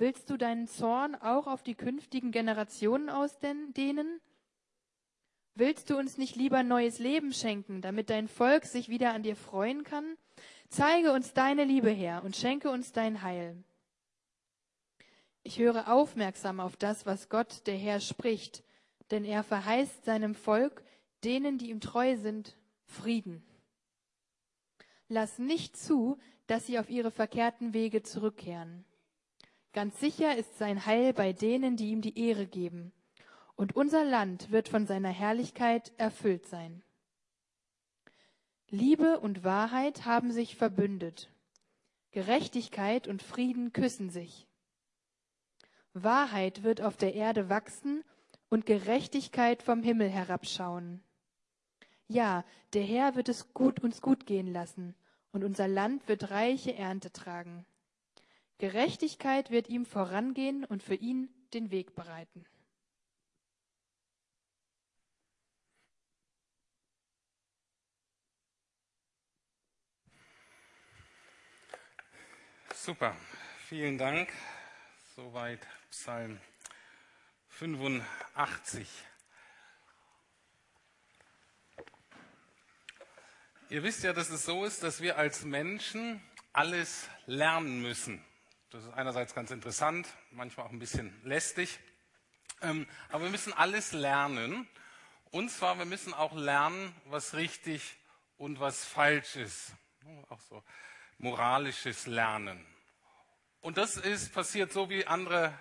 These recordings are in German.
Willst du deinen Zorn auch auf die künftigen Generationen ausdehnen? Willst du uns nicht lieber neues Leben schenken, damit dein Volk sich wieder an dir freuen kann? Zeige uns deine Liebe her und schenke uns dein Heil. Ich höre aufmerksam auf das, was Gott, der Herr, spricht, denn er verheißt seinem Volk, denen, die ihm treu sind, Frieden. Lass nicht zu, dass sie auf ihre verkehrten Wege zurückkehren. Ganz sicher ist sein Heil bei denen, die ihm die Ehre geben. Und unser Land wird von seiner Herrlichkeit erfüllt sein. Liebe und Wahrheit haben sich verbündet. Gerechtigkeit und Frieden küssen sich. Wahrheit wird auf der Erde wachsen und Gerechtigkeit vom Himmel herabschauen. Ja, der Herr wird es gut uns gut gehen lassen, und unser Land wird reiche Ernte tragen. Gerechtigkeit wird ihm vorangehen und für ihn den Weg bereiten. Super, vielen Dank. Soweit Psalm 85. Ihr wisst ja, dass es so ist, dass wir als Menschen alles lernen müssen. Das ist einerseits ganz interessant, manchmal auch ein bisschen lästig. Ähm, aber wir müssen alles lernen. Und zwar, wir müssen auch lernen, was richtig und was falsch ist. Auch so moralisches Lernen. Und das ist passiert so, wie andere,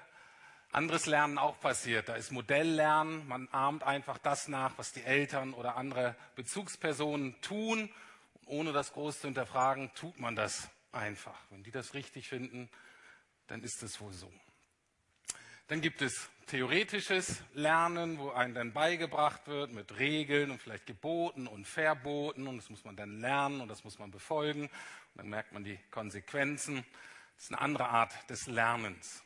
anderes Lernen auch passiert. Da ist Modelllernen. Man ahmt einfach das nach, was die Eltern oder andere Bezugspersonen tun. Ohne das groß zu hinterfragen, tut man das einfach. Wenn die das richtig finden, dann ist es wohl so. Dann gibt es theoretisches Lernen, wo einem dann beigebracht wird mit Regeln und vielleicht Geboten und Verboten und das muss man dann lernen und das muss man befolgen und dann merkt man die Konsequenzen. Das ist eine andere Art des Lernens.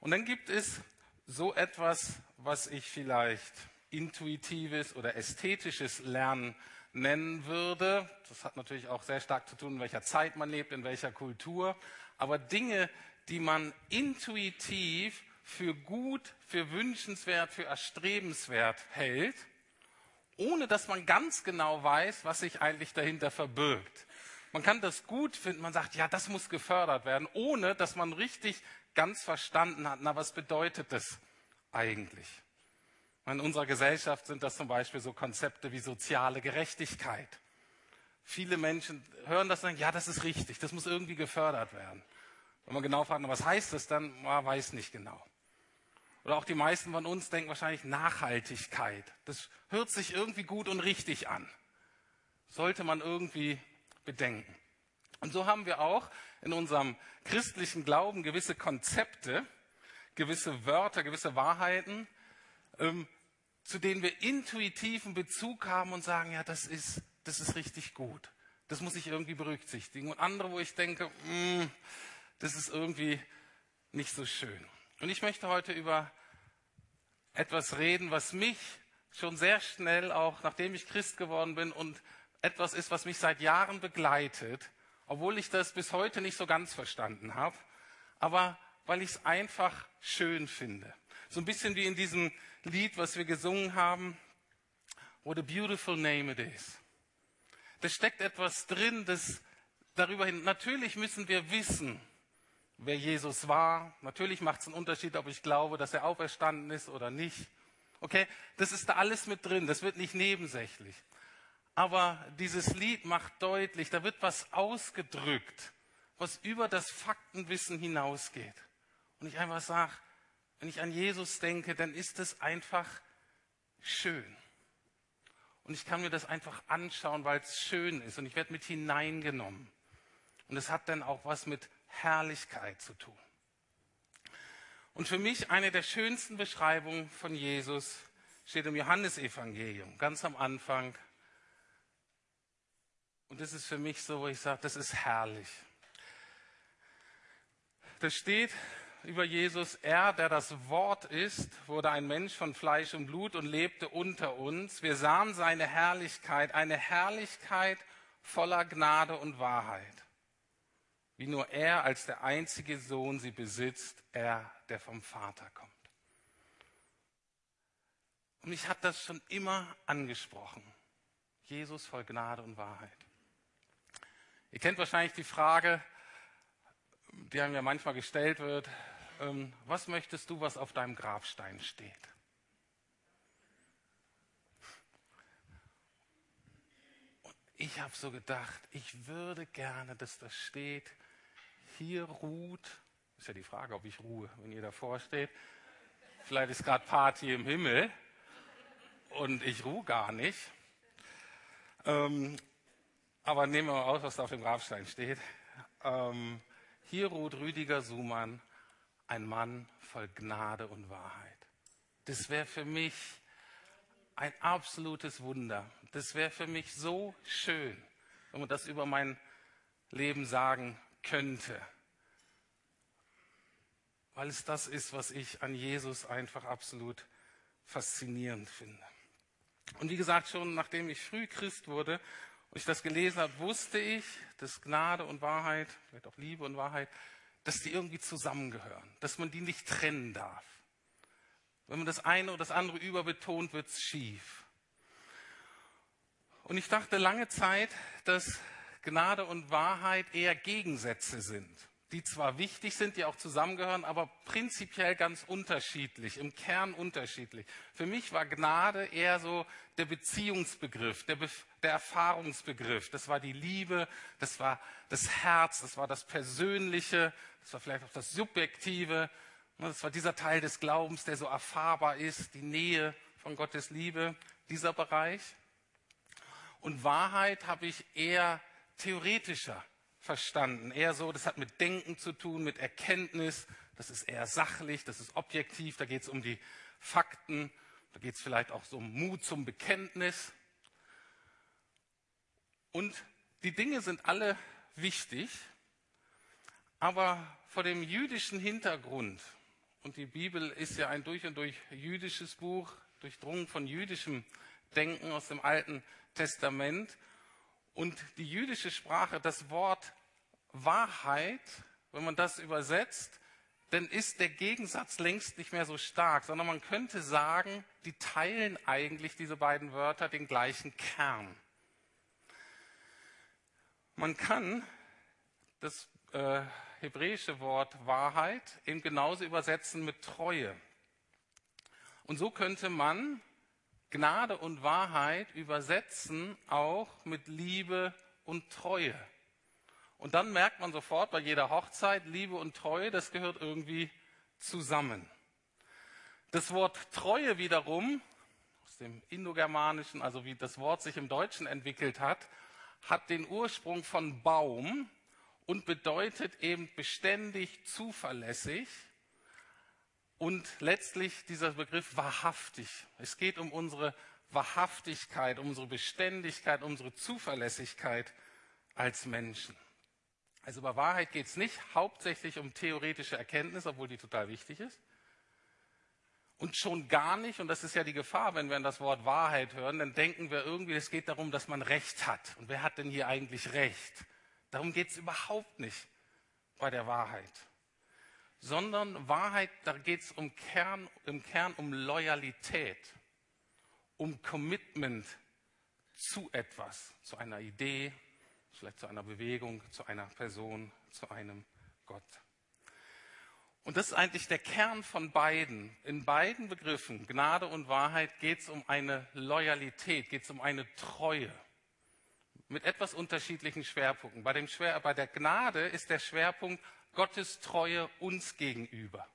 Und dann gibt es so etwas, was ich vielleicht intuitives oder ästhetisches Lernen nennen würde. Das hat natürlich auch sehr stark zu tun, in welcher Zeit man lebt, in welcher Kultur. Aber Dinge, die man intuitiv für gut, für wünschenswert, für erstrebenswert hält, ohne dass man ganz genau weiß, was sich eigentlich dahinter verbirgt. Man kann das gut finden, man sagt, ja, das muss gefördert werden, ohne dass man richtig ganz verstanden hat, na, was bedeutet das eigentlich? In unserer Gesellschaft sind das zum Beispiel so Konzepte wie soziale Gerechtigkeit. Viele Menschen hören das und sagen, ja, das ist richtig, das muss irgendwie gefördert werden. Wenn man genau fragt, was heißt das, dann man weiß nicht genau. Oder auch die meisten von uns denken wahrscheinlich Nachhaltigkeit. Das hört sich irgendwie gut und richtig an. Sollte man irgendwie bedenken. Und so haben wir auch in unserem christlichen Glauben gewisse Konzepte, gewisse Wörter, gewisse Wahrheiten, ähm, zu denen wir intuitiven Bezug haben und sagen, ja, das ist, das ist richtig gut. Das muss ich irgendwie berücksichtigen. Und andere, wo ich denke, mh, mm, das ist irgendwie nicht so schön. Und ich möchte heute über etwas reden, was mich schon sehr schnell, auch nachdem ich Christ geworden bin und etwas ist, was mich seit Jahren begleitet, obwohl ich das bis heute nicht so ganz verstanden habe, aber weil ich es einfach schön finde. So ein bisschen wie in diesem Lied, was wir gesungen haben, What a beautiful name it is. Da steckt etwas drin, das darüber hin, natürlich müssen wir wissen, wer Jesus war. Natürlich macht es einen Unterschied, ob ich glaube, dass er auferstanden ist oder nicht. Okay, das ist da alles mit drin, das wird nicht nebensächlich. Aber dieses Lied macht deutlich, da wird was ausgedrückt, was über das Faktenwissen hinausgeht. Und ich einfach sage, wenn ich an Jesus denke, dann ist es einfach schön. Und ich kann mir das einfach anschauen, weil es schön ist. Und ich werde mit hineingenommen. Und es hat dann auch was mit Herrlichkeit zu tun. Und für mich eine der schönsten Beschreibungen von Jesus steht im Johannesevangelium, ganz am Anfang. Und das ist für mich so, wo ich sage, das ist herrlich. Da steht über Jesus, er, der das Wort ist, wurde ein Mensch von Fleisch und Blut und lebte unter uns. Wir sahen seine Herrlichkeit, eine Herrlichkeit voller Gnade und Wahrheit. Wie nur er als der einzige Sohn sie besitzt, er, der vom Vater kommt. Und mich hat das schon immer angesprochen. Jesus voll Gnade und Wahrheit. Ihr kennt wahrscheinlich die Frage, die einem ja manchmal gestellt wird, ähm, was möchtest du, was auf deinem Grabstein steht? Und ich habe so gedacht, ich würde gerne, dass das steht, hier ruht, ist ja die Frage, ob ich ruhe, wenn ihr davor steht. Vielleicht ist gerade Party im Himmel und ich ruhe gar nicht. Ähm, aber nehmen wir mal aus, was da auf dem Grabstein steht. Ähm, hier ruht Rüdiger Sumann, ein Mann voll Gnade und Wahrheit. Das wäre für mich ein absolutes Wunder. Das wäre für mich so schön, wenn man das über mein Leben sagen könnte. Weil es das ist, was ich an Jesus einfach absolut faszinierend finde. Und wie gesagt, schon nachdem ich früh Christ wurde und ich das gelesen habe, wusste ich, dass Gnade und Wahrheit, vielleicht auch Liebe und Wahrheit, dass die irgendwie zusammengehören, dass man die nicht trennen darf. Wenn man das eine oder das andere überbetont, wird es schief. Und ich dachte lange Zeit, dass Gnade und Wahrheit eher Gegensätze sind, die zwar wichtig sind, die auch zusammengehören, aber prinzipiell ganz unterschiedlich, im Kern unterschiedlich. Für mich war Gnade eher so der Beziehungsbegriff, der, Be der Erfahrungsbegriff. Das war die Liebe, das war das Herz, das war das Persönliche, das war vielleicht auch das Subjektive. Das war dieser Teil des Glaubens, der so erfahrbar ist, die Nähe von Gottes Liebe, dieser Bereich. Und Wahrheit habe ich eher theoretischer verstanden. Eher so, das hat mit Denken zu tun, mit Erkenntnis. Das ist eher sachlich, das ist objektiv. Da geht es um die Fakten. Da geht es vielleicht auch so um Mut zum Bekenntnis. Und die Dinge sind alle wichtig, aber vor dem jüdischen Hintergrund, und die Bibel ist ja ein durch und durch jüdisches Buch, durchdrungen von jüdischem Denken aus dem Alten Testament, und die jüdische Sprache, das Wort Wahrheit, wenn man das übersetzt, dann ist der Gegensatz längst nicht mehr so stark, sondern man könnte sagen, die teilen eigentlich diese beiden Wörter den gleichen Kern. Man kann das äh, hebräische Wort Wahrheit eben genauso übersetzen mit Treue. Und so könnte man Gnade und Wahrheit übersetzen auch mit Liebe und Treue. Und dann merkt man sofort bei jeder Hochzeit, Liebe und Treue, das gehört irgendwie zusammen. Das Wort Treue wiederum, aus dem Indogermanischen, also wie das Wort sich im Deutschen entwickelt hat, hat den Ursprung von Baum und bedeutet eben beständig, zuverlässig und letztlich dieser Begriff wahrhaftig. Es geht um unsere Wahrhaftigkeit, unsere Beständigkeit, unsere Zuverlässigkeit als Menschen. Also bei Wahrheit geht es nicht hauptsächlich um theoretische Erkenntnis, obwohl die total wichtig ist. Und schon gar nicht, und das ist ja die Gefahr, wenn wir an das Wort Wahrheit hören, dann denken wir irgendwie, es geht darum, dass man Recht hat. Und wer hat denn hier eigentlich Recht? Darum geht es überhaupt nicht bei der Wahrheit sondern Wahrheit, da geht es um Kern, im Kern um Loyalität, um Commitment zu etwas, zu einer Idee, vielleicht zu einer Bewegung, zu einer Person, zu einem Gott. Und das ist eigentlich der Kern von beiden. In beiden Begriffen, Gnade und Wahrheit, geht es um eine Loyalität, geht es um eine Treue. Mit etwas unterschiedlichen Schwerpunkten. Bei, Schwer, bei der Gnade ist der Schwerpunkt Gottes Treue uns gegenüber.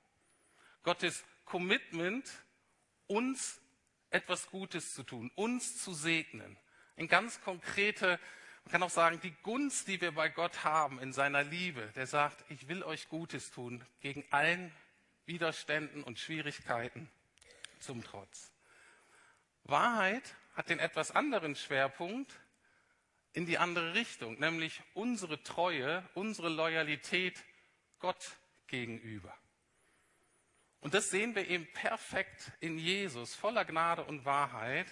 Gottes Commitment, uns etwas Gutes zu tun, uns zu segnen. In ganz konkrete, man kann auch sagen, die Gunst, die wir bei Gott haben in seiner Liebe, der sagt, ich will euch Gutes tun, gegen allen Widerständen und Schwierigkeiten zum Trotz. Wahrheit hat den etwas anderen Schwerpunkt in die andere Richtung, nämlich unsere Treue, unsere Loyalität Gott gegenüber. Und das sehen wir eben perfekt in Jesus, voller Gnade und Wahrheit.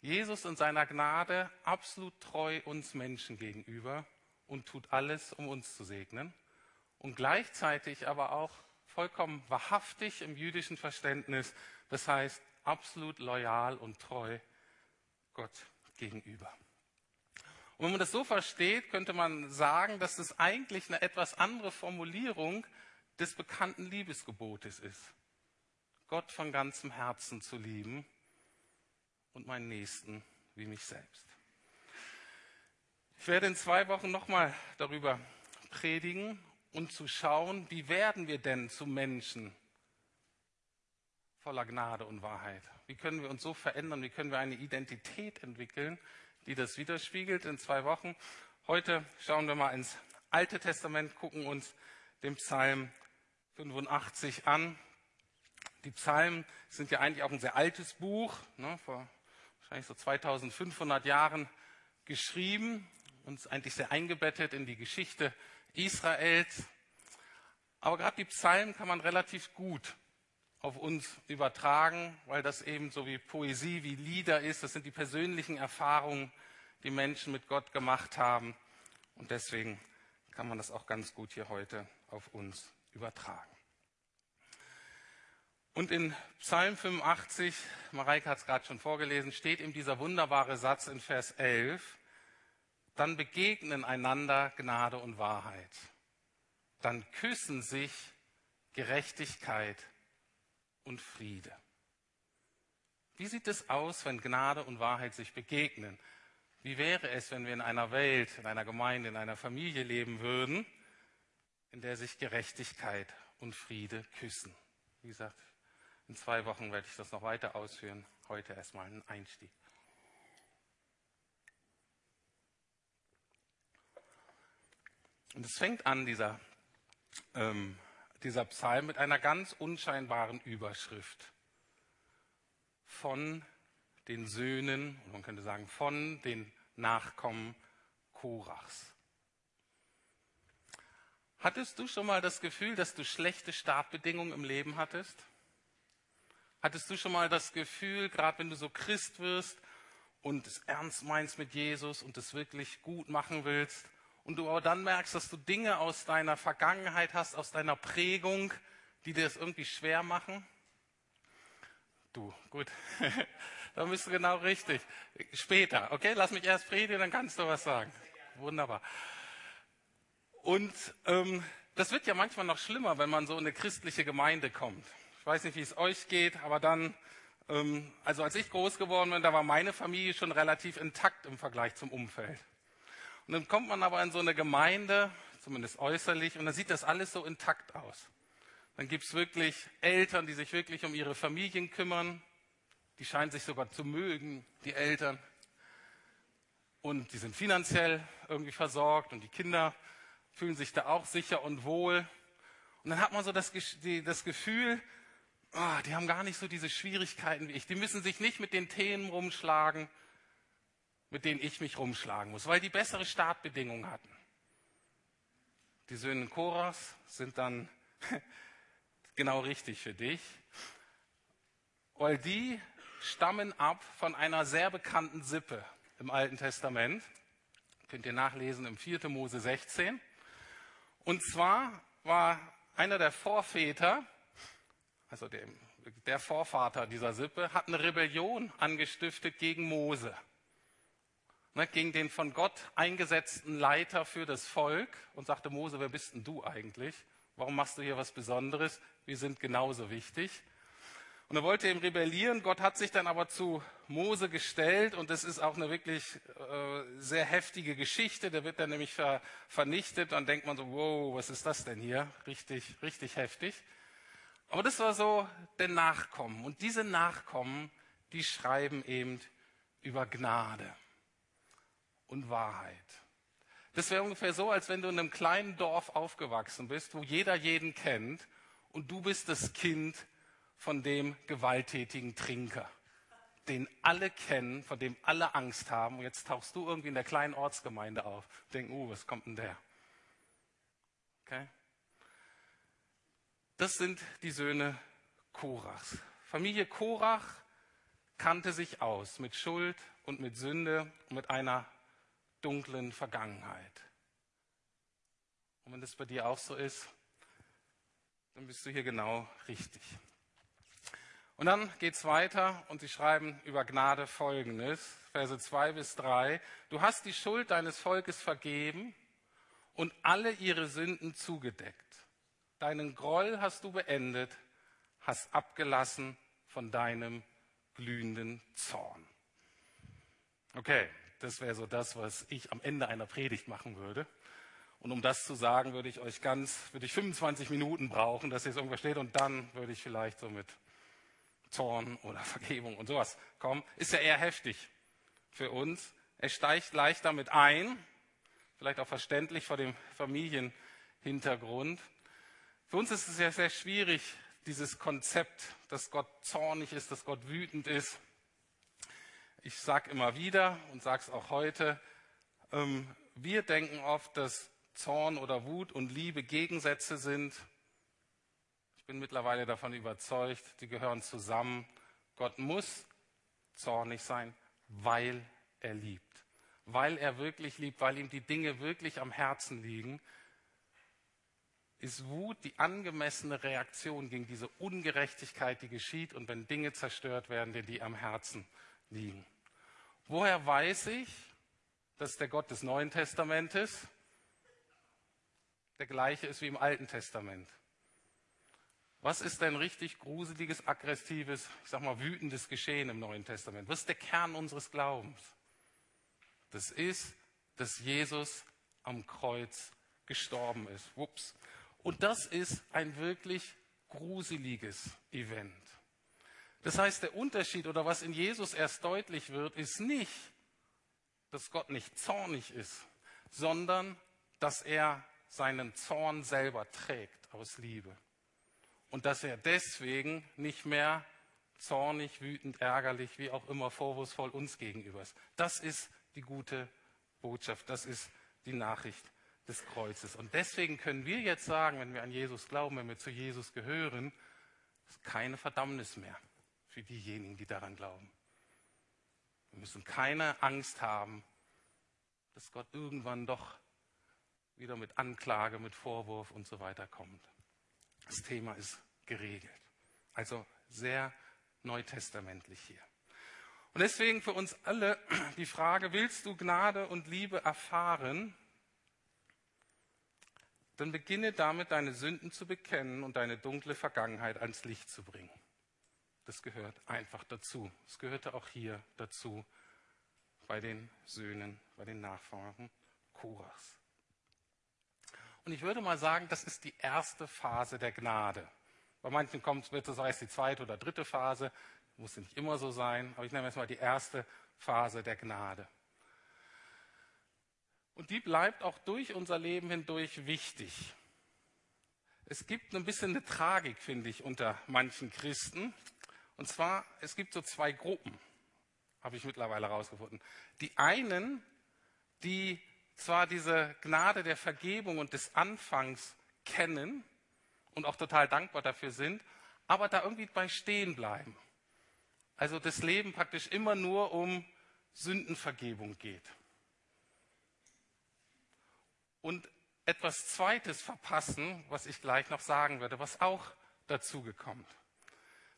Jesus in seiner Gnade absolut treu uns Menschen gegenüber und tut alles, um uns zu segnen. Und gleichzeitig aber auch vollkommen wahrhaftig im jüdischen Verständnis, das heißt absolut loyal und treu Gott gegenüber. Und wenn man das so versteht, könnte man sagen, dass das eigentlich eine etwas andere Formulierung des bekannten Liebesgebotes ist. Gott von ganzem Herzen zu lieben und meinen Nächsten wie mich selbst. Ich werde in zwei Wochen nochmal darüber predigen und zu schauen, wie werden wir denn zu Menschen voller Gnade und Wahrheit? Wie können wir uns so verändern? Wie können wir eine Identität entwickeln, die das widerspiegelt in zwei Wochen? Heute schauen wir mal ins Alte Testament, gucken uns den Psalm 85 an. Die Psalmen sind ja eigentlich auch ein sehr altes Buch, ne, vor wahrscheinlich so 2500 Jahren geschrieben und ist eigentlich sehr eingebettet in die Geschichte Israels. Aber gerade die Psalmen kann man relativ gut auf uns übertragen, weil das eben so wie Poesie, wie Lieder ist. Das sind die persönlichen Erfahrungen, die Menschen mit Gott gemacht haben. Und deswegen kann man das auch ganz gut hier heute auf uns übertragen. Und in Psalm 85, Mareike hat es gerade schon vorgelesen, steht eben dieser wunderbare Satz in Vers 11, dann begegnen einander Gnade und Wahrheit. Dann küssen sich Gerechtigkeit und Friede. Wie sieht es aus, wenn Gnade und Wahrheit sich begegnen? Wie wäre es, wenn wir in einer Welt, in einer Gemeinde, in einer Familie leben würden, in der sich Gerechtigkeit und Friede küssen? Wie gesagt, in zwei Wochen werde ich das noch weiter ausführen. Heute erstmal ein Einstieg. Und es fängt an, dieser, ähm, dieser Psalm, mit einer ganz unscheinbaren Überschrift. Von den Söhnen, man könnte sagen, von den Nachkommen Korachs. Hattest du schon mal das Gefühl, dass du schlechte Startbedingungen im Leben hattest? Hattest du schon mal das Gefühl, gerade wenn du so Christ wirst und es ernst meinst mit Jesus und es wirklich gut machen willst, und du aber dann merkst, dass du Dinge aus deiner Vergangenheit hast, aus deiner Prägung, die dir das irgendwie schwer machen? Du, gut. dann bist du genau richtig. Später, okay? Lass mich erst predigen, dann kannst du was sagen. Wunderbar. Und ähm, das wird ja manchmal noch schlimmer, wenn man so in eine christliche Gemeinde kommt. Ich weiß nicht, wie es euch geht, aber dann, ähm, also als ich groß geworden bin, da war meine Familie schon relativ intakt im Vergleich zum Umfeld. Und dann kommt man aber in so eine Gemeinde, zumindest äußerlich, und dann sieht das alles so intakt aus. Dann gibt es wirklich Eltern, die sich wirklich um ihre Familien kümmern. Die scheinen sich sogar zu mögen, die Eltern. Und die sind finanziell irgendwie versorgt und die Kinder fühlen sich da auch sicher und wohl. Und dann hat man so das, das Gefühl, oh, die haben gar nicht so diese Schwierigkeiten wie ich. Die müssen sich nicht mit den Themen rumschlagen, mit denen ich mich rumschlagen muss, weil die bessere Startbedingungen hatten. Die Söhne Koras sind dann genau richtig für dich, weil die stammen ab von einer sehr bekannten Sippe im Alten Testament. Könnt ihr nachlesen im 4. Mose 16. Und zwar war einer der Vorväter, also der, der Vorvater dieser Sippe, hat eine Rebellion angestiftet gegen Mose ne, gegen den von Gott eingesetzten Leiter für das Volk und sagte, Mose, wer bist denn du eigentlich? Warum machst du hier was Besonderes? Wir sind genauso wichtig. Und er wollte eben rebellieren. Gott hat sich dann aber zu Mose gestellt und das ist auch eine wirklich äh, sehr heftige Geschichte. Der wird dann nämlich ver vernichtet. Dann denkt man so, wow, was ist das denn hier? Richtig, richtig heftig. Aber das war so der Nachkommen. Und diese Nachkommen, die schreiben eben über Gnade und Wahrheit. Das wäre ungefähr so, als wenn du in einem kleinen Dorf aufgewachsen bist, wo jeder jeden kennt und du bist das Kind von dem gewalttätigen Trinker, den alle kennen, von dem alle Angst haben. Und jetzt tauchst du irgendwie in der kleinen Ortsgemeinde auf. Denk, uh, was kommt denn der? Okay? Das sind die Söhne Korachs. Familie Korach kannte sich aus mit Schuld und mit Sünde und mit einer dunklen Vergangenheit. Und wenn das bei dir auch so ist, dann bist du hier genau richtig. Und dann geht's weiter und sie schreiben über Gnade folgendes, Verse 2 bis 3. Du hast die Schuld deines Volkes vergeben und alle ihre Sünden zugedeckt. Deinen Groll hast du beendet, hast abgelassen von deinem glühenden Zorn. Okay, das wäre so das, was ich am Ende einer Predigt machen würde. Und um das zu sagen, würde ich euch ganz, würde ich 25 Minuten brauchen, dass ihr es irgendwo steht und dann würde ich vielleicht so mit Zorn oder Vergebung und sowas kommen. Ist ja eher heftig für uns. Er steigt leicht damit ein, vielleicht auch verständlich vor dem Familienhintergrund. Für uns ist es ja sehr schwierig, dieses Konzept, dass Gott zornig ist, dass Gott wütend ist. Ich sage immer wieder und sage es auch heute, ähm, wir denken oft, dass Zorn oder Wut und Liebe Gegensätze sind. Ich bin mittlerweile davon überzeugt, die gehören zusammen. Gott muss zornig sein, weil er liebt. Weil er wirklich liebt, weil ihm die Dinge wirklich am Herzen liegen ist Wut die angemessene Reaktion gegen diese Ungerechtigkeit, die geschieht und wenn Dinge zerstört werden, die dir am Herzen liegen. Woher weiß ich, dass der Gott des Neuen Testamentes der gleiche ist wie im Alten Testament? Was ist denn richtig gruseliges, aggressives, ich sag mal wütendes Geschehen im Neuen Testament? Was ist der Kern unseres Glaubens? Das ist, dass Jesus am Kreuz gestorben ist. Ups. Und das ist ein wirklich gruseliges Event. Das heißt, der Unterschied oder was in Jesus erst deutlich wird, ist nicht, dass Gott nicht zornig ist, sondern dass er seinen Zorn selber trägt aus Liebe. Und dass er deswegen nicht mehr zornig, wütend, ärgerlich, wie auch immer vorwurfsvoll uns gegenüber ist. Das ist die gute Botschaft, das ist die Nachricht des Kreuzes. Und deswegen können wir jetzt sagen, wenn wir an Jesus glauben, wenn wir zu Jesus gehören, ist keine Verdammnis mehr für diejenigen, die daran glauben. Wir müssen keine Angst haben, dass Gott irgendwann doch wieder mit Anklage, mit Vorwurf und so weiter kommt. Das Thema ist geregelt. Also sehr neutestamentlich hier. Und deswegen für uns alle die Frage, willst du Gnade und Liebe erfahren? dann beginne damit, deine Sünden zu bekennen und deine dunkle Vergangenheit ans Licht zu bringen. Das gehört einfach dazu. Es gehörte auch hier dazu bei den Söhnen, bei den Nachfahren Korachs. Und ich würde mal sagen, das ist die erste Phase der Gnade. Bei manchen kommt es, das heißt die zweite oder dritte Phase, muss nicht immer so sein, aber ich nenne jetzt mal die erste Phase der Gnade. Und die bleibt auch durch unser Leben hindurch wichtig. Es gibt ein bisschen eine Tragik, finde ich, unter manchen Christen. Und zwar, es gibt so zwei Gruppen, habe ich mittlerweile herausgefunden. Die einen, die zwar diese Gnade der Vergebung und des Anfangs kennen und auch total dankbar dafür sind, aber da irgendwie bei stehen bleiben. Also das Leben praktisch immer nur um Sündenvergebung geht und etwas Zweites verpassen, was ich gleich noch sagen werde, was auch dazu gekommt.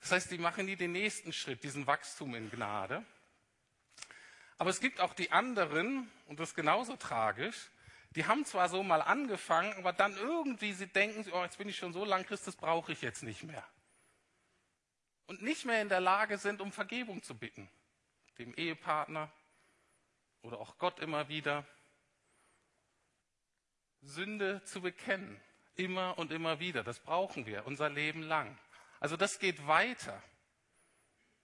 Das heißt, die machen nie den nächsten Schritt, diesen Wachstum in Gnade. Aber es gibt auch die anderen, und das ist genauso tragisch, die haben zwar so mal angefangen, aber dann irgendwie sie denken, oh, jetzt bin ich schon so lang Christ, das brauche ich jetzt nicht mehr. Und nicht mehr in der Lage sind, um Vergebung zu bitten. Dem Ehepartner oder auch Gott immer wieder. Sünde zu bekennen. Immer und immer wieder. Das brauchen wir unser Leben lang. Also das geht weiter.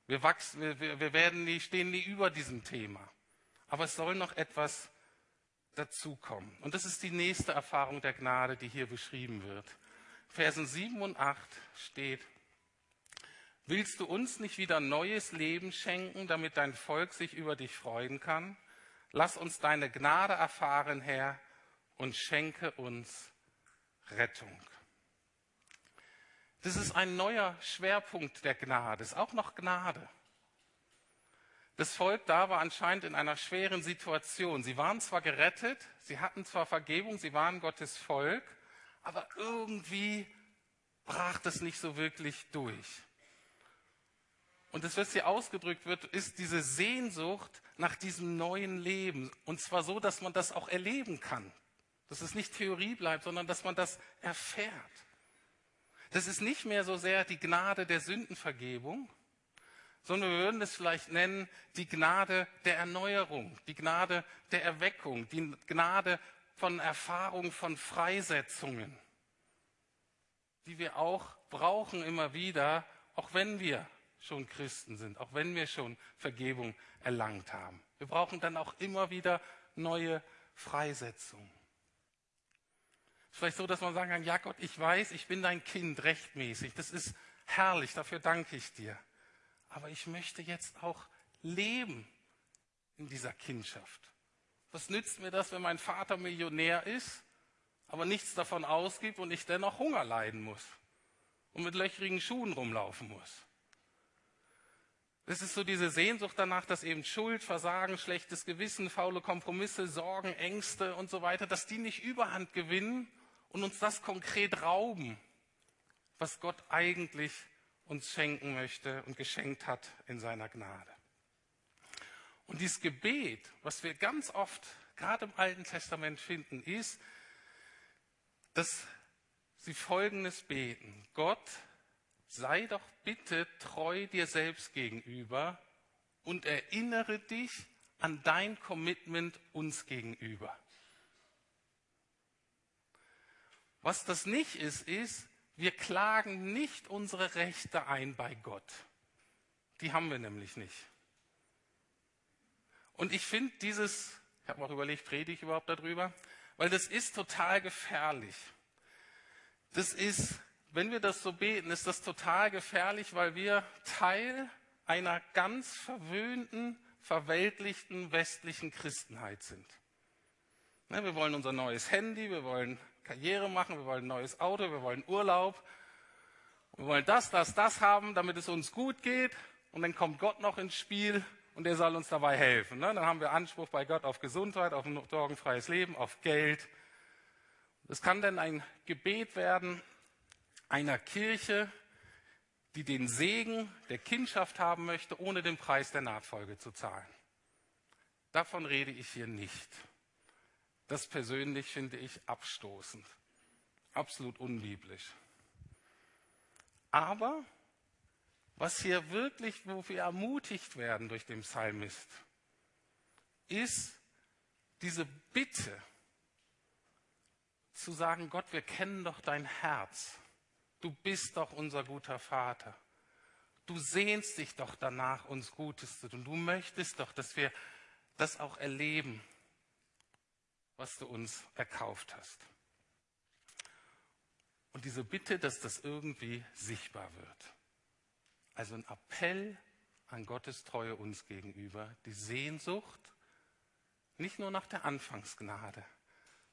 Wir, wachsen, wir, wir werden nie, stehen nie über diesem Thema. Aber es soll noch etwas dazukommen. Und das ist die nächste Erfahrung der Gnade, die hier beschrieben wird. Versen 7 und 8 steht, Willst du uns nicht wieder neues Leben schenken, damit dein Volk sich über dich freuen kann? Lass uns deine Gnade erfahren, Herr, und schenke uns Rettung. Das ist ein neuer Schwerpunkt der Gnade, ist auch noch Gnade. Das Volk da war anscheinend in einer schweren Situation. Sie waren zwar gerettet, sie hatten zwar Vergebung, sie waren Gottes Volk, aber irgendwie brach das nicht so wirklich durch. Und das, was hier ausgedrückt wird, ist diese Sehnsucht nach diesem neuen Leben. Und zwar so, dass man das auch erleben kann. Dass es nicht Theorie bleibt, sondern dass man das erfährt. Das ist nicht mehr so sehr die Gnade der Sündenvergebung, sondern wir würden es vielleicht nennen die Gnade der Erneuerung, die Gnade der Erweckung, die Gnade von Erfahrung von Freisetzungen, die wir auch brauchen immer wieder, auch wenn wir schon Christen sind, auch wenn wir schon Vergebung erlangt haben. Wir brauchen dann auch immer wieder neue Freisetzungen. Vielleicht so, dass man sagen kann, ja Gott, ich weiß, ich bin dein Kind rechtmäßig. Das ist herrlich, dafür danke ich dir. Aber ich möchte jetzt auch leben in dieser Kindschaft. Was nützt mir das, wenn mein Vater Millionär ist, aber nichts davon ausgibt und ich dennoch Hunger leiden muss und mit löchrigen Schuhen rumlaufen muss? Es ist so diese Sehnsucht danach, dass eben Schuld, Versagen, schlechtes Gewissen, faule Kompromisse, Sorgen, Ängste und so weiter, dass die nicht überhand gewinnen und uns das konkret rauben, was Gott eigentlich uns schenken möchte und geschenkt hat in seiner Gnade. Und dieses Gebet, was wir ganz oft gerade im Alten Testament finden, ist, dass sie Folgendes beten. Gott, sei doch bitte treu dir selbst gegenüber und erinnere dich an dein Commitment uns gegenüber. Was das nicht ist, ist, wir klagen nicht unsere Rechte ein bei Gott. Die haben wir nämlich nicht. Und ich finde dieses, ich habe auch überlegt, predige ich überhaupt darüber, weil das ist total gefährlich. Das ist wenn wir das so beten, ist das total gefährlich, weil wir Teil einer ganz verwöhnten, verweltlichten westlichen Christenheit sind. Ne, wir wollen unser neues Handy, wir wollen Karriere machen, wir wollen ein neues Auto, wir wollen Urlaub. Wir wollen das, das, das haben, damit es uns gut geht. Und dann kommt Gott noch ins Spiel und er soll uns dabei helfen. Ne? Dann haben wir Anspruch bei Gott auf Gesundheit, auf ein sorgenfreies Leben, auf Geld. Es kann dann ein Gebet werden, einer Kirche, die den Segen der Kindschaft haben möchte, ohne den Preis der Nachfolge zu zahlen. Davon rede ich hier nicht. Das persönlich finde ich abstoßend, absolut unbiblisch. Aber was hier wirklich, wo wir ermutigt werden durch den Psalmist, ist diese Bitte zu sagen, Gott, wir kennen doch dein Herz. Du bist doch unser guter Vater. Du sehnst dich doch danach, uns Gutes zu tun. Du möchtest doch, dass wir das auch erleben, was du uns erkauft hast. Und diese Bitte, dass das irgendwie sichtbar wird. Also ein Appell an Gottes Treue uns gegenüber, die Sehnsucht nicht nur nach der Anfangsgnade,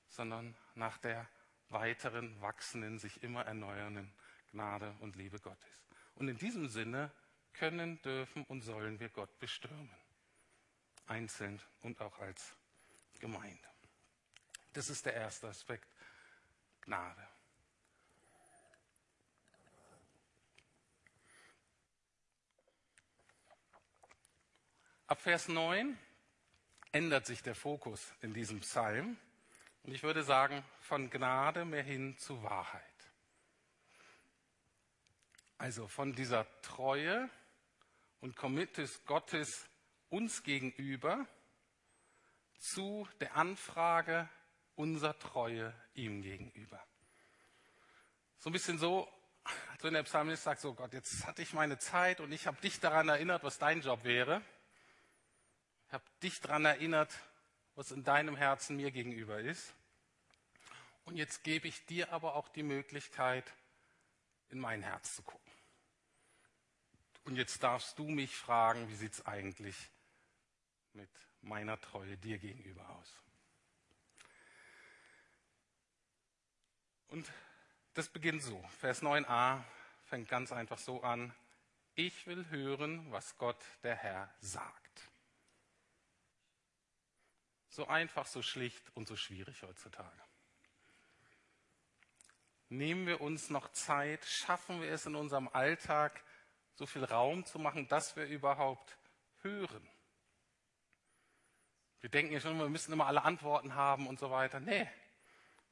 sondern nach der weiteren, wachsenden, sich immer erneuernden Gnade und Liebe Gottes. Und in diesem Sinne können, dürfen und sollen wir Gott bestürmen. Einzeln und auch als Gemeinde. Das ist der erste Aspekt. Gnade. Ab Vers 9 ändert sich der Fokus in diesem Psalm. Und ich würde sagen, von Gnade mehr hin zu Wahrheit. Also von dieser Treue und Commitment Gottes uns gegenüber zu der Anfrage unserer Treue ihm gegenüber. So ein bisschen so, als wenn der Psalmist sagt, so Gott, jetzt hatte ich meine Zeit und ich habe dich daran erinnert, was dein Job wäre. Ich habe dich daran erinnert, was in deinem Herzen mir gegenüber ist. Und jetzt gebe ich dir aber auch die Möglichkeit, in mein Herz zu gucken. Und jetzt darfst du mich fragen, wie sieht es eigentlich mit meiner Treue dir gegenüber aus? Und das beginnt so. Vers 9a fängt ganz einfach so an. Ich will hören, was Gott der Herr sagt. So einfach, so schlicht und so schwierig heutzutage. Nehmen wir uns noch Zeit? Schaffen wir es in unserem Alltag, so viel Raum zu machen, dass wir überhaupt hören? Wir denken ja schon, wir müssen immer alle Antworten haben und so weiter. Nee,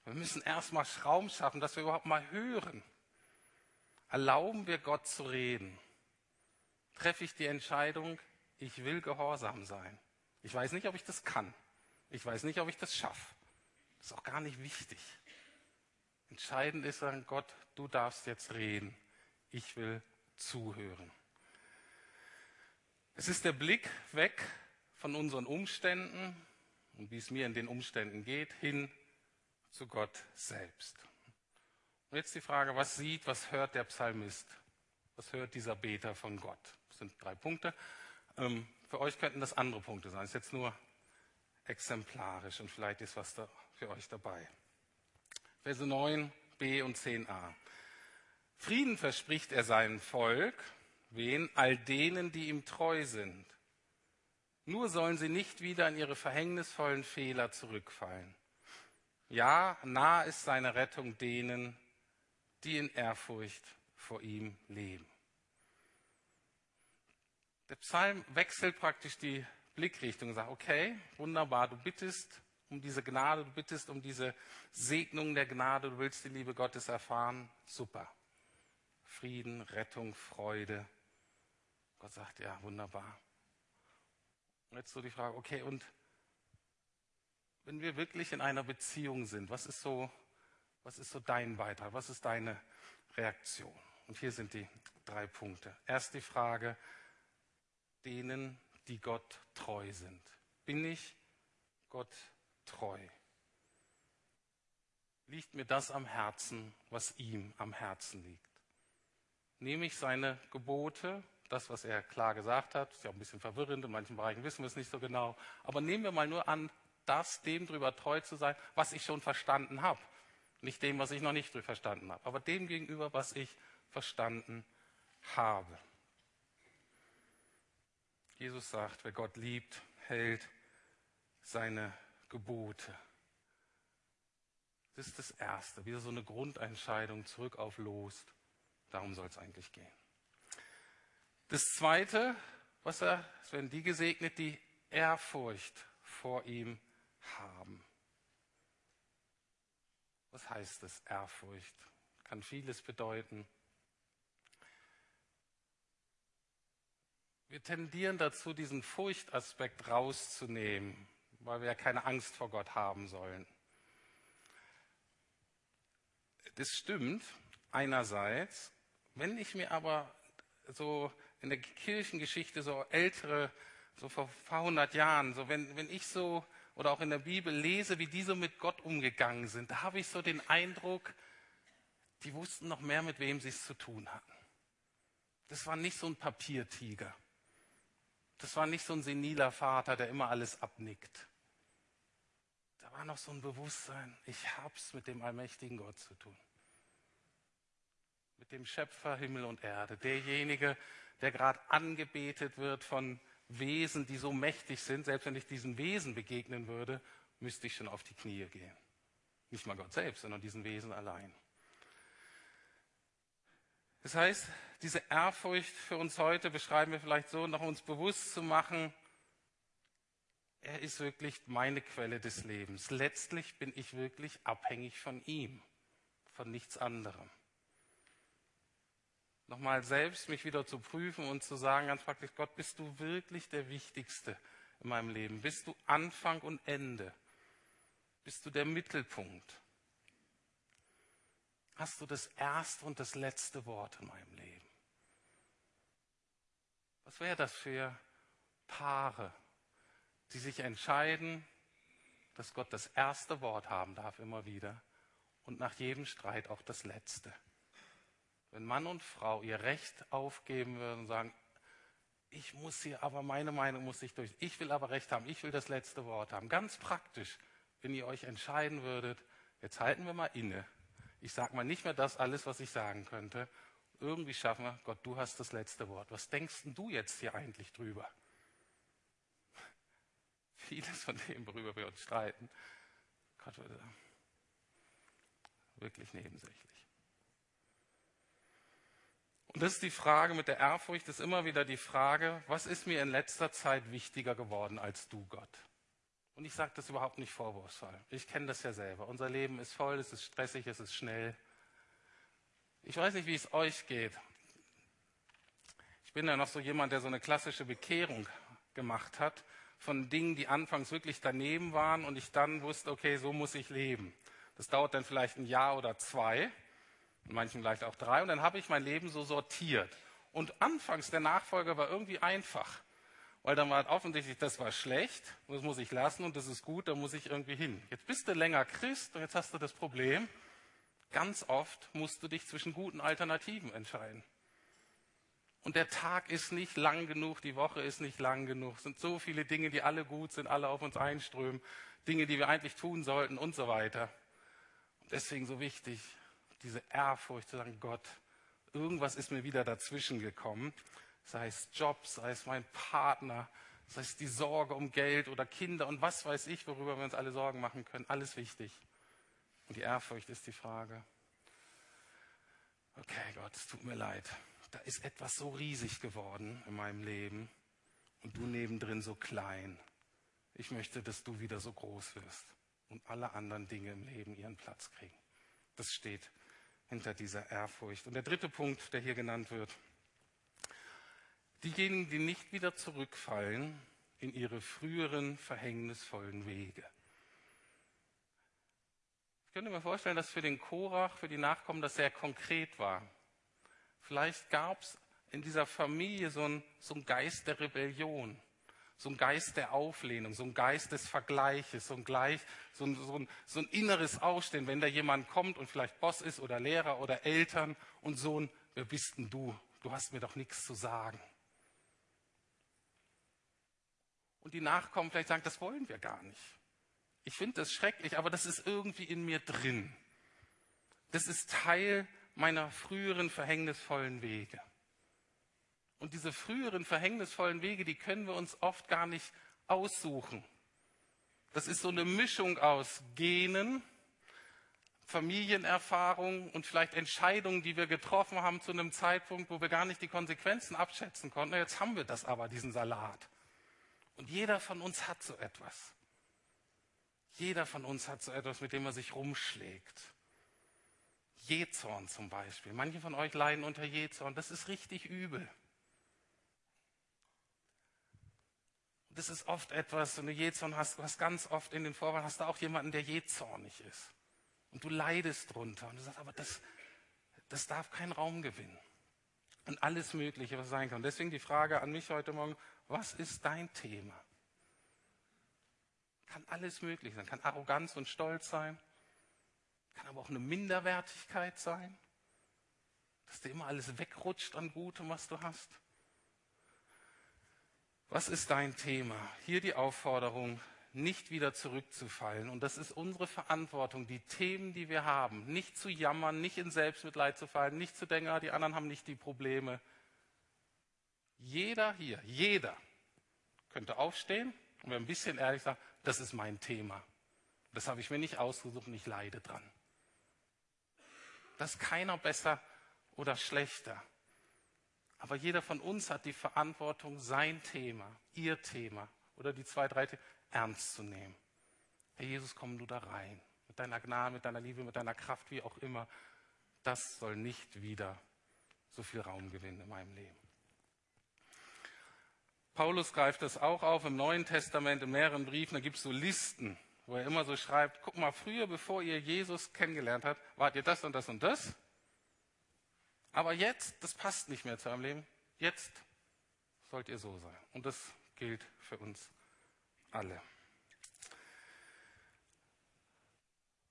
wir müssen erstmal Raum schaffen, dass wir überhaupt mal hören. Erlauben wir Gott zu reden? Treffe ich die Entscheidung, ich will gehorsam sein? Ich weiß nicht, ob ich das kann. Ich weiß nicht, ob ich das schaffe. Das ist auch gar nicht wichtig. Entscheidend ist dann, Gott, du darfst jetzt reden. Ich will zuhören. Es ist der Blick weg von unseren Umständen und wie es mir in den Umständen geht, hin zu Gott selbst. Und jetzt die Frage, was sieht, was hört der Psalmist? Was hört dieser Beter von Gott? Das sind drei Punkte. Ähm, für euch könnten das andere Punkte sein. Das ist jetzt nur exemplarisch und vielleicht ist was da für euch dabei. Verse 9, b und 10a. Frieden verspricht er seinem Volk, wen? All denen, die ihm treu sind. Nur sollen sie nicht wieder in ihre verhängnisvollen Fehler zurückfallen. Ja, nah ist seine Rettung denen, die in Ehrfurcht vor ihm leben. Der Psalm wechselt praktisch die Blickrichtung und sagt, okay, wunderbar, du bittest um diese Gnade, du bittest um diese Segnung der Gnade, du willst die Liebe Gottes erfahren, super. Frieden, Rettung, Freude. Gott sagt, ja, wunderbar. Und jetzt so die Frage, okay, und wenn wir wirklich in einer Beziehung sind, was ist so, was ist so dein Beitrag? Was ist deine Reaktion? Und hier sind die drei Punkte. Erst die Frage, denen, die Gott treu sind. Bin ich Gott treu? Liegt mir das am Herzen, was ihm am Herzen liegt? Nehme ich seine Gebote, das, was er klar gesagt hat, ist ja auch ein bisschen verwirrend, in manchen Bereichen wissen wir es nicht so genau, aber nehmen wir mal nur an, das dem drüber treu zu sein, was ich schon verstanden habe. Nicht dem, was ich noch nicht verstanden habe, aber dem gegenüber, was ich verstanden habe. Jesus sagt, wer Gott liebt, hält seine Gebote. Das ist das Erste, wieder so eine Grundentscheidung zurück auf Los. Darum soll es eigentlich gehen. Das Zweite, was er, es werden die gesegnet, die Ehrfurcht vor ihm haben. Was heißt das, Ehrfurcht? Kann vieles bedeuten. Wir tendieren dazu, diesen Furchtaspekt rauszunehmen, weil wir ja keine Angst vor Gott haben sollen. Das stimmt einerseits. Wenn ich mir aber so in der Kirchengeschichte so ältere, so vor ein paar hundert Jahren, so wenn, wenn ich so oder auch in der Bibel lese, wie die so mit Gott umgegangen sind, da habe ich so den Eindruck, die wussten noch mehr, mit wem sie es zu tun hatten. Das war nicht so ein Papiertiger. Das war nicht so ein seniler Vater, der immer alles abnickt. Da war noch so ein Bewusstsein, ich hab's mit dem allmächtigen Gott zu tun. Mit dem Schöpfer Himmel und Erde. Derjenige, der gerade angebetet wird von Wesen, die so mächtig sind. Selbst wenn ich diesen Wesen begegnen würde, müsste ich schon auf die Knie gehen. Nicht mal Gott selbst, sondern diesen Wesen allein. Das heißt, diese Ehrfurcht für uns heute beschreiben wir vielleicht so, noch uns bewusst zu machen, er ist wirklich meine Quelle des Lebens. Letztlich bin ich wirklich abhängig von ihm, von nichts anderem. Nochmal selbst mich wieder zu prüfen und zu sagen, ganz praktisch, Gott, bist du wirklich der Wichtigste in meinem Leben? Bist du Anfang und Ende? Bist du der Mittelpunkt? hast du das erste und das letzte Wort in meinem Leben. Was wäre das für Paare, die sich entscheiden, dass Gott das erste Wort haben darf immer wieder und nach jedem Streit auch das letzte? Wenn Mann und Frau ihr Recht aufgeben würden und sagen, ich muss hier, aber meine Meinung muss ich durch. Ich will aber Recht haben, ich will das letzte Wort haben. Ganz praktisch, wenn ihr euch entscheiden würdet, jetzt halten wir mal inne ich sage mal nicht mehr das alles, was ich sagen könnte. Irgendwie schaffen wir, Gott, du hast das letzte Wort. Was denkst du jetzt hier eigentlich drüber? Vieles von dem, worüber wir uns streiten, Gott würde wirklich nebensächlich. Und das ist die Frage mit der Ehrfurcht, ist immer wieder die Frage, was ist mir in letzter Zeit wichtiger geworden als du, Gott? Und ich sage das überhaupt nicht vorwurfsvoll. Ich kenne das ja selber. Unser Leben ist voll, es ist stressig, es ist schnell. Ich weiß nicht, wie es euch geht. Ich bin ja noch so jemand, der so eine klassische Bekehrung gemacht hat von Dingen, die anfangs wirklich daneben waren und ich dann wusste, okay, so muss ich leben. Das dauert dann vielleicht ein Jahr oder zwei, manchen vielleicht auch drei, und dann habe ich mein Leben so sortiert. Und anfangs der Nachfolger war irgendwie einfach, weil dann war offensichtlich, das war schlecht, das muss ich lassen und das ist gut, da muss ich irgendwie hin. Jetzt bist du länger Christ und jetzt hast du das Problem, ganz oft musst du dich zwischen guten Alternativen entscheiden. Und der Tag ist nicht lang genug, die Woche ist nicht lang genug. Es sind so viele Dinge, die alle gut sind, alle auf uns einströmen, Dinge, die wir eigentlich tun sollten und so weiter. Und deswegen so wichtig, diese Ehrfurcht zu sagen, Gott, irgendwas ist mir wieder dazwischen gekommen. Sei es Job, sei es mein Partner, sei es die Sorge um Geld oder Kinder und was weiß ich, worüber wir uns alle Sorgen machen können. Alles wichtig. Und die Ehrfurcht ist die Frage. Okay, Gott, es tut mir leid da ist etwas so riesig geworden in meinem Leben und du nebendrin so klein. Ich möchte, dass du wieder so groß wirst und alle anderen Dinge im Leben ihren Platz kriegen. Das steht hinter dieser Ehrfurcht. Und der dritte Punkt, der hier genannt wird, diejenigen, die nicht wieder zurückfallen in ihre früheren verhängnisvollen Wege. Ich könnte mir vorstellen, dass für den Korach, für die Nachkommen das sehr konkret war. Vielleicht gab es in dieser Familie so einen so Geist der Rebellion, so einen Geist der Auflehnung, so einen Geist des Vergleiches, so ein, Gleich, so ein, so ein, so ein inneres Ausstehen, wenn da jemand kommt und vielleicht Boss ist oder Lehrer oder Eltern und Sohn, wer bist denn du? Du hast mir doch nichts zu sagen. Und die Nachkommen vielleicht sagen, das wollen wir gar nicht. Ich finde das schrecklich, aber das ist irgendwie in mir drin. Das ist Teil meiner früheren verhängnisvollen Wege. Und diese früheren verhängnisvollen Wege, die können wir uns oft gar nicht aussuchen. Das ist so eine Mischung aus Genen, Familienerfahrung und vielleicht Entscheidungen, die wir getroffen haben zu einem Zeitpunkt, wo wir gar nicht die Konsequenzen abschätzen konnten. Jetzt haben wir das aber, diesen Salat. Und jeder von uns hat so etwas. Jeder von uns hat so etwas, mit dem er sich rumschlägt. Jezorn zum Beispiel. Manche von euch leiden unter Jezorn. Das ist richtig übel. Das ist oft etwas, wenn du Jezorn hast, du hast ganz oft in den Vorwahlen, hast du auch jemanden, der jezornig ist. Und du leidest drunter. Und du sagst, aber das, das darf keinen Raum gewinnen. Und alles Mögliche, was sein kann. Deswegen die Frage an mich heute Morgen, was ist dein Thema? Kann alles möglich sein. Kann Arroganz und Stolz sein. Kann aber auch eine Minderwertigkeit sein, dass dir immer alles wegrutscht an Gutem, was du hast. Was ist dein Thema? Hier die Aufforderung, nicht wieder zurückzufallen. Und das ist unsere Verantwortung, die Themen, die wir haben, nicht zu jammern, nicht in Selbstmitleid zu fallen, nicht zu denken, ah, die anderen haben nicht die Probleme. Jeder hier, jeder könnte aufstehen und ein bisschen ehrlich sagen, das ist mein Thema. Das habe ich mir nicht ausgesucht und ich leide dran. Da ist keiner besser oder schlechter. Aber jeder von uns hat die Verantwortung, sein Thema, ihr Thema oder die zwei, drei Themen ernst zu nehmen. Herr Jesus, komm du da rein. Mit deiner Gnade, mit deiner Liebe, mit deiner Kraft, wie auch immer. Das soll nicht wieder so viel Raum gewinnen in meinem Leben. Paulus greift das auch auf im Neuen Testament, in mehreren Briefen. Da gibt es so Listen wo er immer so schreibt, guck mal, früher, bevor ihr Jesus kennengelernt habt, wart ihr das und das und das. Aber jetzt, das passt nicht mehr zu eurem Leben. Jetzt sollt ihr so sein. Und das gilt für uns alle.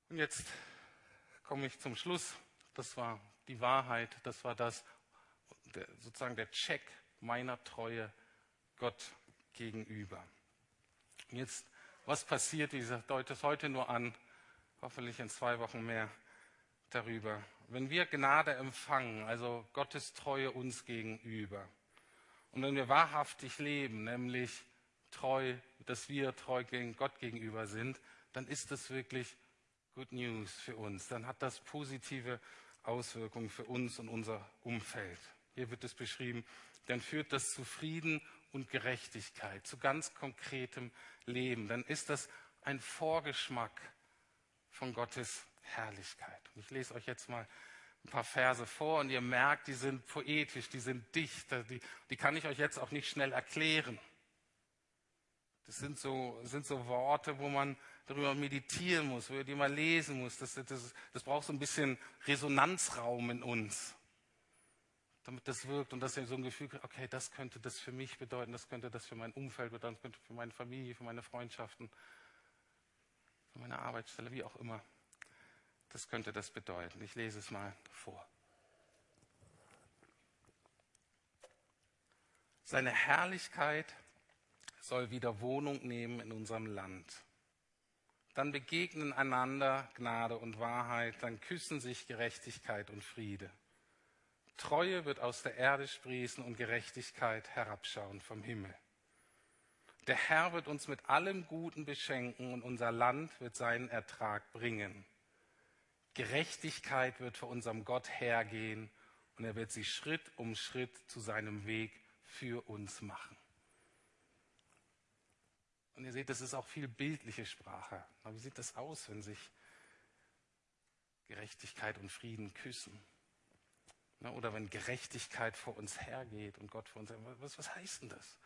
Und jetzt komme ich zum Schluss. Das war die Wahrheit, das war das, der, sozusagen der Check meiner Treue Gott gegenüber. Und jetzt was passiert, ich deute es heute nur an, hoffentlich in zwei Wochen mehr darüber. Wenn wir Gnade empfangen, also Gottes Treue uns gegenüber, und wenn wir wahrhaftig leben, nämlich treu, dass wir treu gegen Gott gegenüber sind, dann ist das wirklich Good News für uns. Dann hat das positive Auswirkungen für uns und unser Umfeld. hier wird es beschrieben, dann führt das zu Frieden und Gerechtigkeit, zu ganz konkretem Leben. Dann ist das ein Vorgeschmack von Gottes Herrlichkeit. Und ich lese euch jetzt mal ein paar Verse vor und ihr merkt, die sind poetisch, die sind dicht, die, die kann ich euch jetzt auch nicht schnell erklären. Das sind so, sind so Worte, wo man darüber meditieren muss, wo ihr die mal lesen muss. Das, das, das braucht so ein bisschen Resonanzraum in uns, damit das wirkt und dass ihr so ein Gefühl kriegt, okay, das könnte das für mich bedeuten, das könnte das für mein Umfeld bedeuten, das könnte für meine Familie, für meine Freundschaften, für meine Arbeitsstelle, wie auch immer. Das könnte das bedeuten. Ich lese es mal vor. Seine Herrlichkeit soll wieder Wohnung nehmen in unserem Land. Dann begegnen einander Gnade und Wahrheit, dann küssen sich Gerechtigkeit und Friede. Treue wird aus der Erde sprießen und Gerechtigkeit herabschauen vom Himmel. Der Herr wird uns mit allem Guten beschenken und unser Land wird seinen Ertrag bringen. Gerechtigkeit wird vor unserem Gott hergehen und er wird sie Schritt um Schritt zu seinem Weg für uns machen. Und ihr seht, das ist auch viel bildliche Sprache. Aber wie sieht das aus, wenn sich Gerechtigkeit und Frieden küssen? Oder wenn Gerechtigkeit vor uns hergeht und Gott vor uns hergeht. Was, was heißt denn das?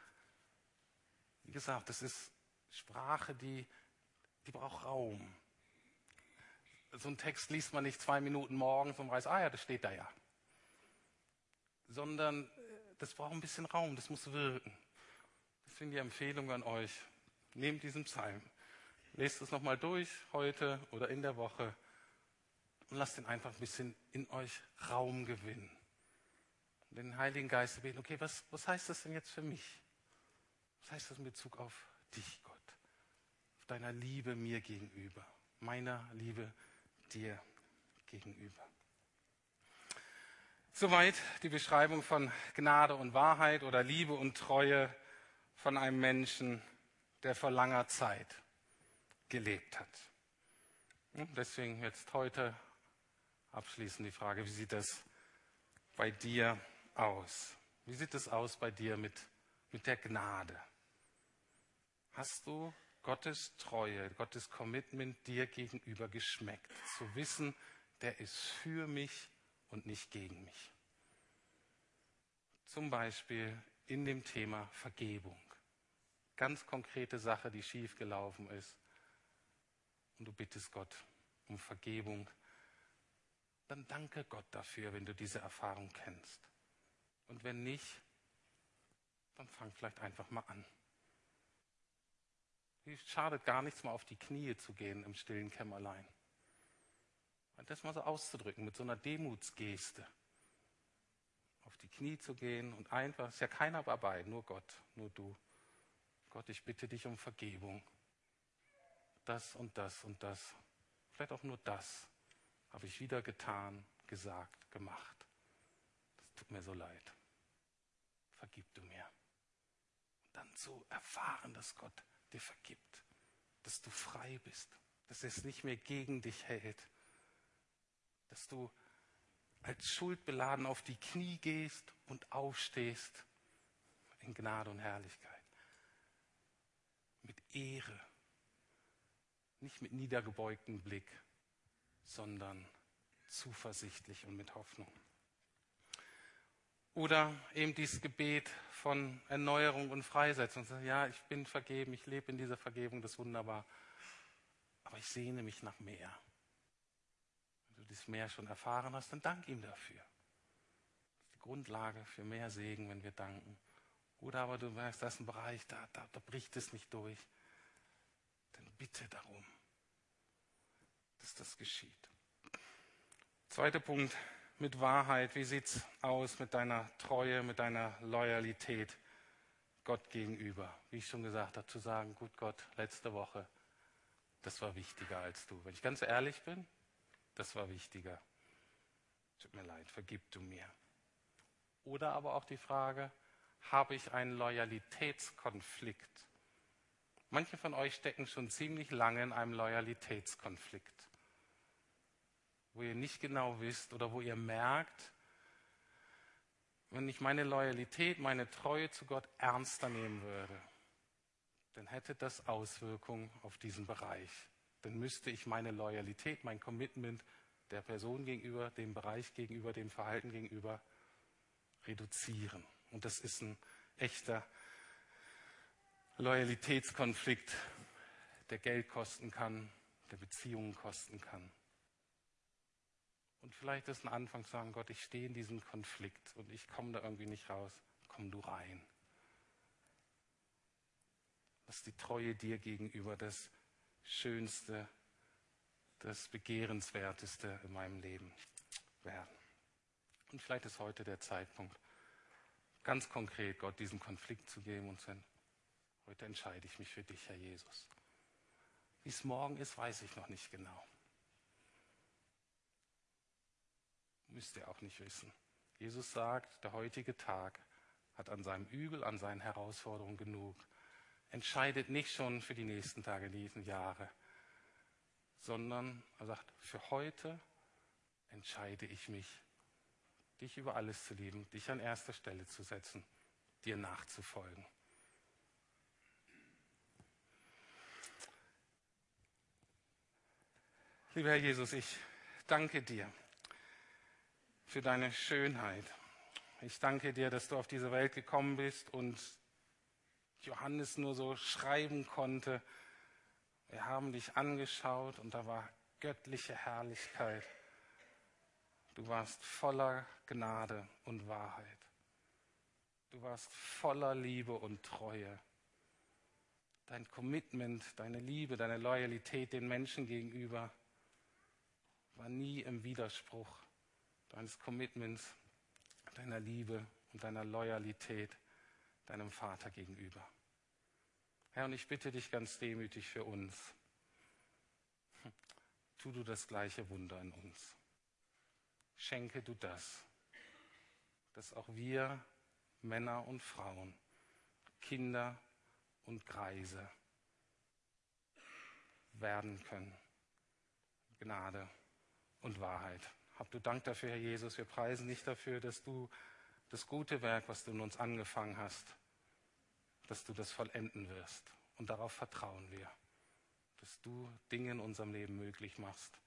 Wie gesagt, das ist Sprache, die, die braucht Raum. So einen Text liest man nicht zwei Minuten morgens und weiß, ah ja, das steht da ja. Sondern äh, das braucht ein bisschen Raum, das muss wirken. Deswegen die Empfehlung an euch, Nehmt diesen Psalm, lest es nochmal durch heute oder in der Woche und lasst ihn einfach ein bisschen in euch Raum gewinnen. Den Heiligen Geist beten, okay, was, was heißt das denn jetzt für mich? Was heißt das in Bezug auf dich, Gott? Auf deiner Liebe mir gegenüber, meiner Liebe dir gegenüber. Soweit die Beschreibung von Gnade und Wahrheit oder Liebe und Treue von einem Menschen, der vor langer Zeit gelebt hat. Und deswegen jetzt heute abschließend die Frage, wie sieht das bei dir aus? Wie sieht es aus bei dir mit, mit der Gnade? Hast du Gottes Treue, Gottes Commitment dir gegenüber geschmeckt? Zu wissen, der ist für mich und nicht gegen mich. Zum Beispiel in dem Thema Vergebung ganz konkrete Sache, die schiefgelaufen ist. Und du bittest Gott um Vergebung. Dann danke Gott dafür, wenn du diese Erfahrung kennst. Und wenn nicht, dann fang vielleicht einfach mal an. Es schadet gar nichts, mal auf die Knie zu gehen im stillen Kämmerlein. Und das mal so auszudrücken mit so einer Demutsgeste. Auf die Knie zu gehen und einfach, ist ja keiner dabei, nur Gott, nur du. Gott, ich bitte dich um Vergebung. Das und das und das, vielleicht auch nur das, habe ich wieder getan, gesagt, gemacht. Das tut mir so leid. Vergib du mir. Und dann zu erfahren, dass Gott dir vergibt, dass du frei bist, dass er es nicht mehr gegen dich hält, dass du als schuldbeladen auf die Knie gehst und aufstehst in Gnade und Herrlichkeit mit Ehre, nicht mit niedergebeugtem Blick, sondern zuversichtlich und mit Hoffnung. Oder eben dieses Gebet von Erneuerung und Freisetzung. Ja, ich bin vergeben, ich lebe in dieser Vergebung, das ist wunderbar. Aber ich sehne mich nach mehr. Wenn du dieses Mehr schon erfahren hast, dann dank ihm dafür. Das ist die Grundlage für mehr Segen, wenn wir danken. Oder aber du merkst, das ist ein Bereich, da, da, da bricht es nicht durch. Dann bitte darum, dass das geschieht. Zweiter Punkt, mit Wahrheit. Wie sieht es aus mit deiner Treue, mit deiner Loyalität Gott gegenüber? Wie ich schon gesagt habe, zu sagen, gut Gott, letzte Woche, das war wichtiger als du. Wenn ich ganz ehrlich bin, das war wichtiger. Tut mir leid, vergib du mir. Oder aber auch die Frage, habe ich einen Loyalitätskonflikt. Manche von euch stecken schon ziemlich lange in einem Loyalitätskonflikt, wo ihr nicht genau wisst oder wo ihr merkt, wenn ich meine Loyalität, meine Treue zu Gott ernster nehmen würde, dann hätte das Auswirkungen auf diesen Bereich. Dann müsste ich meine Loyalität, mein Commitment der Person gegenüber, dem Bereich gegenüber, dem Verhalten gegenüber reduzieren. Und das ist ein echter Loyalitätskonflikt, der Geld kosten kann, der Beziehungen kosten kann. Und vielleicht ist ein Anfang zu sagen, Gott, ich stehe in diesem Konflikt und ich komme da irgendwie nicht raus. Komm du rein. Lass die Treue dir gegenüber das Schönste, das Begehrenswerteste in meinem Leben werden. Und vielleicht ist heute der Zeitpunkt, ganz konkret Gott diesen Konflikt zu geben und zu sagen, heute entscheide ich mich für dich, Herr Jesus. Wie es morgen ist, weiß ich noch nicht genau. Müsst ihr auch nicht wissen. Jesus sagt, der heutige Tag hat an seinem Übel, an seinen Herausforderungen genug. Entscheidet nicht schon für die nächsten Tage, die nächsten Jahre, sondern er sagt, für heute entscheide ich mich, dich über alles zu lieben, dich an erster Stelle zu setzen, dir nachzufolgen. Lieber Herr Jesus, ich danke dir für deine Schönheit. Ich danke dir, dass du auf diese Welt gekommen bist und Johannes nur so schreiben konnte. Wir haben dich angeschaut und da war göttliche Herrlichkeit. Du warst voller Gnade und Wahrheit. Du warst voller Liebe und Treue. Dein Commitment, deine Liebe, deine Loyalität den Menschen gegenüber war nie im Widerspruch deines Commitments, deiner Liebe und deiner Loyalität deinem Vater gegenüber. Herr, und ich bitte dich ganz demütig für uns. Tu du das gleiche Wunder in uns. Schenke du das, dass auch wir, Männer und Frauen, Kinder und Greise werden können. Gnade und Wahrheit. Hab du Dank dafür, Herr Jesus. Wir preisen dich dafür, dass du das gute Werk, was du in uns angefangen hast, dass du das vollenden wirst. Und darauf vertrauen wir, dass du Dinge in unserem Leben möglich machst,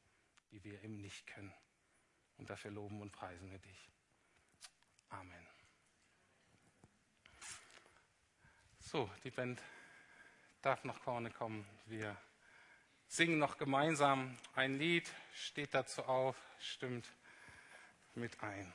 die wir eben nicht können. Und dafür loben und preisen wir dich. Amen. So, die Band darf nach vorne kommen. Wir singen noch gemeinsam ein Lied, steht dazu auf, stimmt mit ein.